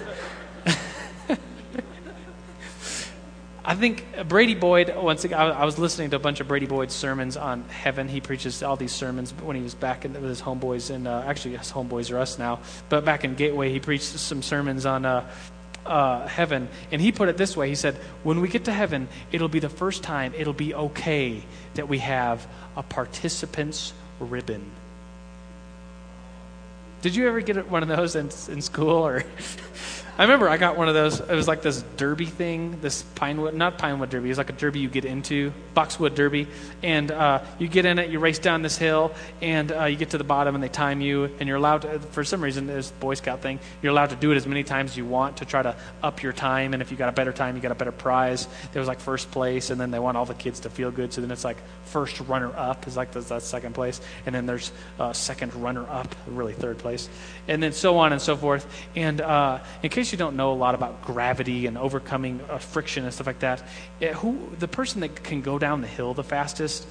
I think Brady Boyd, once again, I was listening to a bunch of Brady Boyd's sermons on heaven. He preaches all these sermons when he was back in, with his homeboys, and uh, actually, his homeboys are us now. But back in Gateway, he preached some sermons on uh, uh, heaven. And he put it this way He said, When we get to heaven, it'll be the first time it'll be okay that we have a participant's ribbon. Did you ever get one of those in, in school? Or I remember I got one of those. It was like this derby thing, this pinewood, not pinewood derby. It's like a derby you get into, boxwood derby, and uh, you get in it. You race down this hill, and uh, you get to the bottom, and they time you, and you're allowed to. For some reason, this Boy Scout thing, you're allowed to do it as many times as you want to try to up your time. And if you got a better time, you got a better prize. There was like first place, and then they want all the kids to feel good. So then it's like first runner up is like that second place, and then there's uh, second runner up, really third place, and then so on and so forth. And uh, in case case you don't know a lot about gravity and overcoming uh, friction and stuff like that, it, who the person that can go down the hill the fastest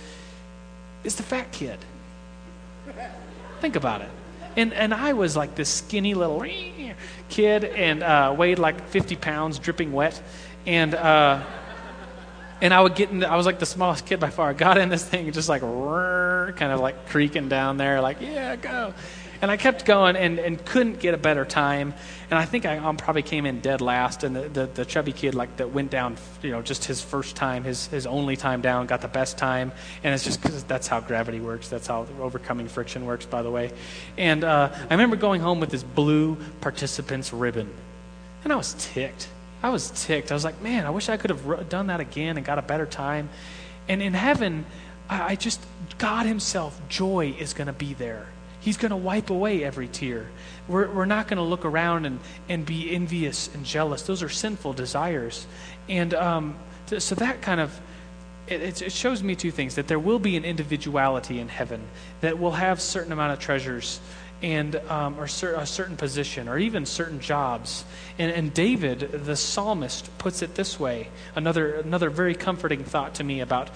is the fat kid. Think about it. And and I was like this skinny little kid and uh, weighed like 50 pounds, dripping wet, and. Uh, and I would get in. The, I was like the smallest kid by far. I got in this thing, just like kind of like creaking down there, like yeah, go. And I kept going and, and couldn't get a better time. And I think I um, probably came in dead last. And the, the, the, chubby kid, like, that went down, you know, just his first time, his, his only time down, got the best time. And it's just because that's how gravity works. That's how overcoming friction works, by the way. And uh, I remember going home with this blue participants ribbon. And I was ticked. I was ticked. I was like, man, I wish I could have done that again and got a better time. And in heaven, I just, God Himself, joy is going to be there. He's going to wipe away every tear. We're, we're not going to look around and, and be envious and jealous. Those are sinful desires. And um, so that kind of, it, it shows me two things that there will be an individuality in heaven, that we'll have certain amount of treasures and um, or cer- a certain position or even certain jobs. And, and David, the psalmist, puts it this way. Another another very comforting thought to me about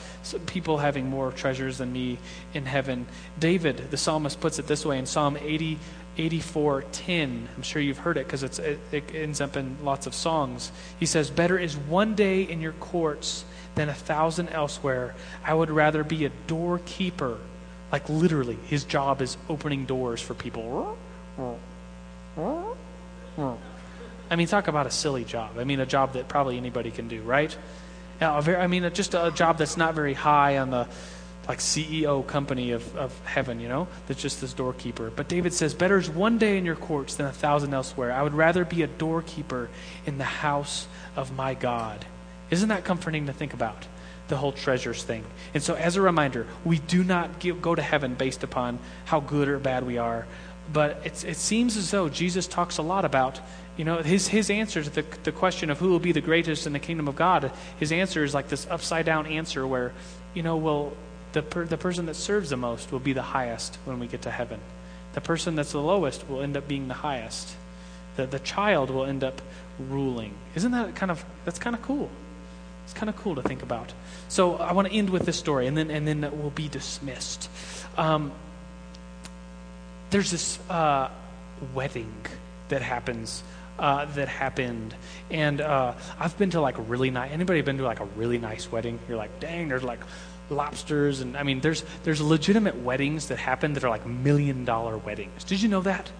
people having more treasures than me in heaven. David, the psalmist, puts it this way in Psalm 80. 84:10. I'm sure you've heard it because it, it ends up in lots of songs. He says, "Better is one day in your courts than a thousand elsewhere. I would rather be a doorkeeper like literally, his job is opening doors for people. I mean, talk about a silly job. I mean, a job that probably anybody can do, right? Now, I mean, just a job that's not very high on the like CEO company of, of heaven, you know, that's just this doorkeeper. But David says, Better is one day in your courts than a thousand elsewhere. I would rather be a doorkeeper in the house of my God. Isn't that comforting to think about? The whole treasures thing. And so, as a reminder, we do not give, go to heaven based upon how good or bad we are. But it seems as though Jesus talks a lot about, you know, his, his answer to the, the question of who will be the greatest in the kingdom of God, his answer is like this upside down answer where, you know, well, the, per, the person that serves the most will be the highest when we get to heaven. The person that's the lowest will end up being the highest. The, the child will end up ruling. Isn't that kind of, that's kind of cool? It's kind of cool to think about. So I want to end with this story, and then and then we'll be dismissed. Um, there's this uh, wedding that happens. Uh, that happened, and uh, I've been to like really nice. Anybody been to like a really nice wedding? You're like, dang, there's like lobsters, and I mean, there's there's legitimate weddings that happen that are like million dollar weddings. Did you know that?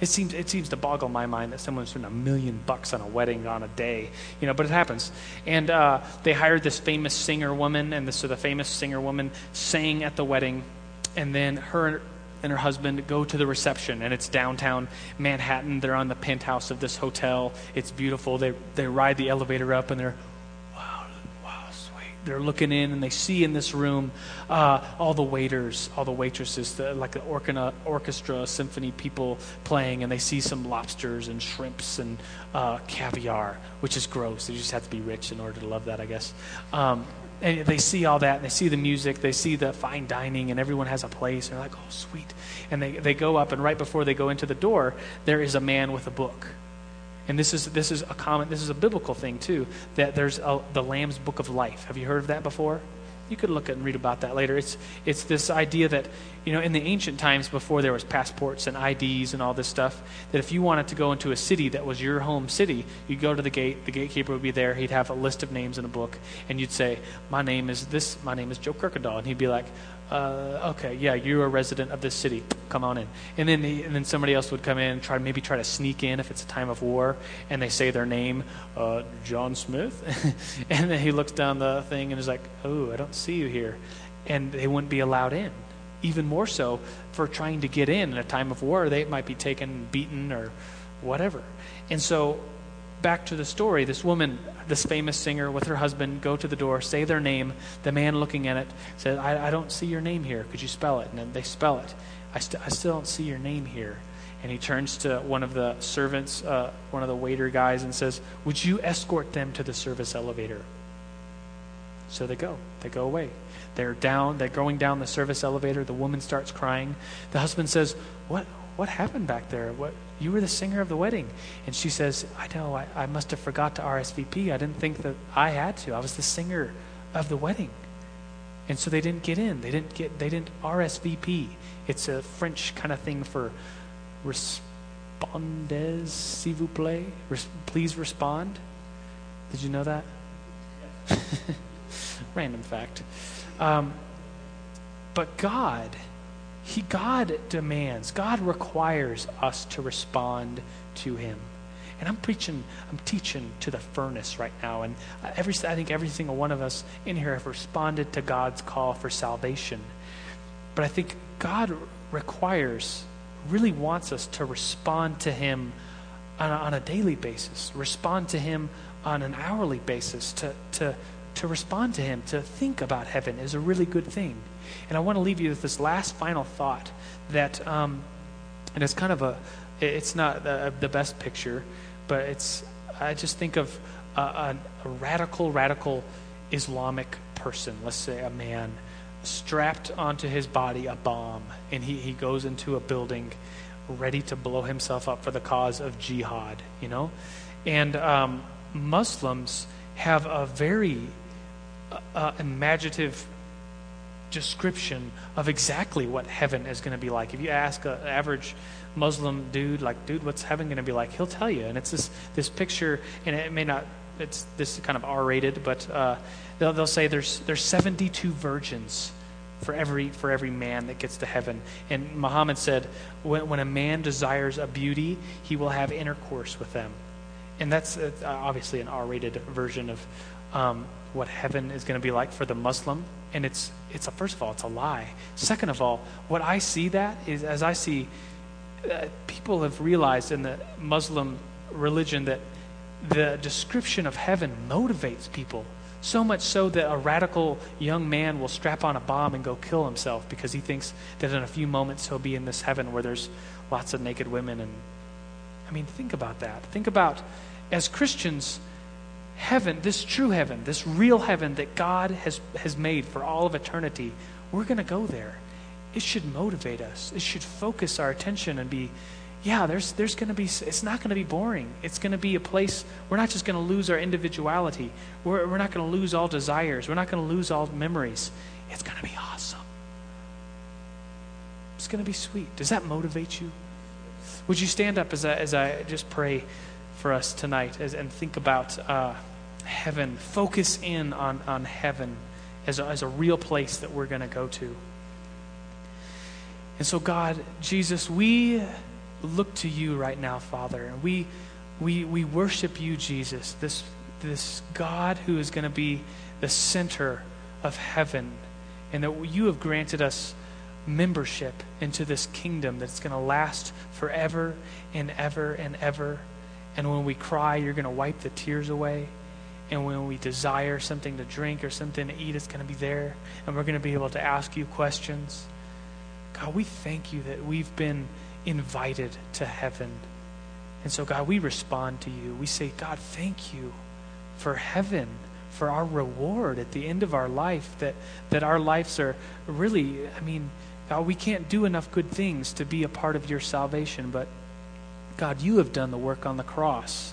It seems, it seems to boggle my mind that someone spent a million bucks on a wedding on a day, you know, but it happens. And uh, they hired this famous singer woman, and this, so the famous singer woman sang at the wedding, and then her and her husband go to the reception, and it's downtown Manhattan. They're on the penthouse of this hotel. It's beautiful. They, they ride the elevator up, and they're they're looking in and they see in this room uh, all the waiters, all the waitresses, the, like the orchestra, orchestra, symphony people playing, and they see some lobsters and shrimps and uh, caviar, which is gross. You just have to be rich in order to love that, I guess. Um, and they see all that, and they see the music, they see the fine dining, and everyone has a place. And they're like, oh, sweet. And they, they go up, and right before they go into the door, there is a man with a book and this is this is a common this is a biblical thing too that there's a, the lamb's book of life. Have you heard of that before? You could look at and read about that later. It's it's this idea that you know in the ancient times before there was passports and ids and all this stuff that if you wanted to go into a city that was your home city you'd go to the gate the gatekeeper would be there he'd have a list of names in a book and you'd say my name is this my name is joe kirkendall and he'd be like uh, okay, yeah, you're a resident of this city. Come on in. And then, and then somebody else would come in try, maybe try to sneak in if it's a time of war, and they say their name, uh, John Smith. and then he looks down the thing and is like, oh, I don't see you here. And they wouldn't be allowed in. Even more so for trying to get in in a time of war, they might be taken, beaten, or whatever. And so back to the story, this woman, this famous singer with her husband, go to the door, say their name. The man looking at it says, I, I don't see your name here. Could you spell it? And then they spell it. I, st- I still don't see your name here. And he turns to one of the servants, uh, one of the waiter guys, and says, Would you escort them to the service elevator? So they go. They go away. They're down. They're going down the service elevator. The woman starts crying. The husband says, "What? What happened back there? What? You were the singer of the wedding. And she says, I know, I, I must have forgot to RSVP. I didn't think that I had to. I was the singer of the wedding. And so they didn't get in. They didn't get they didn't RSVP. It's a French kind of thing for respondez, s'il vous plaît. Res, please respond. Did you know that? Random fact. Um, but God he, God demands, God requires us to respond to Him. And I'm preaching, I'm teaching to the furnace right now. And every, I think every single one of us in here have responded to God's call for salvation. But I think God requires, really wants us to respond to Him on a, on a daily basis, respond to Him on an hourly basis, to, to, to respond to Him, to think about heaven is a really good thing. And I want to leave you with this last final thought that, um, and it's kind of a, it's not the, the best picture, but it's, I just think of a, a, a radical, radical Islamic person, let's say a man, strapped onto his body a bomb, and he, he goes into a building ready to blow himself up for the cause of jihad, you know? And um, Muslims have a very uh, uh imaginative description of exactly what heaven is going to be like. If you ask an average Muslim dude, like, dude, what's heaven going to be like? He'll tell you. And it's this, this picture, and it may not, it's this kind of R rated, but uh, they'll, they'll say there's, there's 72 virgins for every, for every man that gets to heaven. And Muhammad said, when, when a man desires a beauty, he will have intercourse with them. And that's uh, obviously an R rated version of um, what heaven is going to be like for the Muslim. And it's, it's a, first of all, it's a lie. Second of all, what I see that is as I see uh, people have realized in the Muslim religion that the description of heaven motivates people so much so that a radical young man will strap on a bomb and go kill himself because he thinks that in a few moments he'll be in this heaven where there's lots of naked women and I mean think about that. Think about as Christians heaven, this true heaven, this real heaven that God has has made for all of eternity, we're going to go there. It should motivate us. It should focus our attention and be yeah, there's, there's going to be, it's not going to be boring. It's going to be a place, we're not just going to lose our individuality. We're, we're not going to lose all desires. We're not going to lose all memories. It's going to be awesome. It's going to be sweet. Does that motivate you? Would you stand up as I, as I just pray for us tonight as, and think about uh, heaven? Focus in on, on heaven as a, as a real place that we're going to go to. And so, God, Jesus, we look to you right now, Father, and we, we, we worship you, Jesus, this, this God who is going to be the center of heaven, and that you have granted us membership into this kingdom that's going to last forever and ever and ever. And when we cry, you're going to wipe the tears away. And when we desire something to drink or something to eat, it's going to be there. And we're going to be able to ask you questions. God, we thank you that we've been invited to heaven. And so, God, we respond to you. We say, God, thank you for heaven, for our reward at the end of our life, that, that our lives are really, I mean, God, we can't do enough good things to be a part of your salvation, but God, you have done the work on the cross.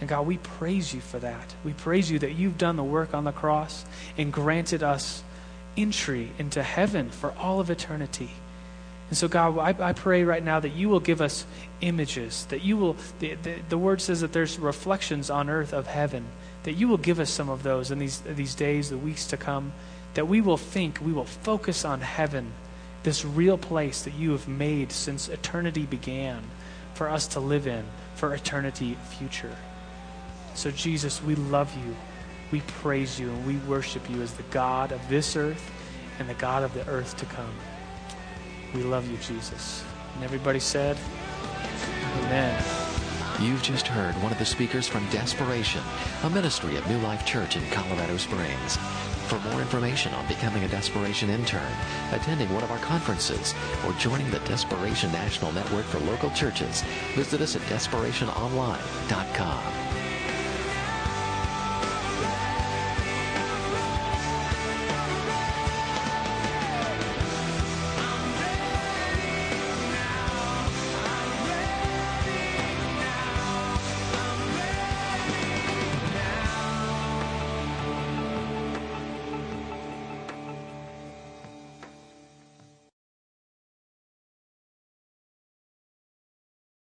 And God, we praise you for that. We praise you that you've done the work on the cross and granted us entry into heaven for all of eternity. And so, God, I, I, pray right now that you will give us images, that you will, the, the, the, word says that there's reflections on earth of heaven, that you will give us some of those in these, these days, the weeks to come, that we will think, we will focus on heaven, this real place that you have made since eternity began for us to live in for eternity future. So, Jesus, we love you, we praise you, and we worship you as the God of this earth and the God of the earth to come. We love you, Jesus. And everybody said, Amen. You've just heard one of the speakers from Desperation, a ministry of New Life Church in Colorado Springs. For more information on becoming a Desperation intern, attending one of our conferences, or joining the Desperation National Network for local churches, visit us at desperationonline.com.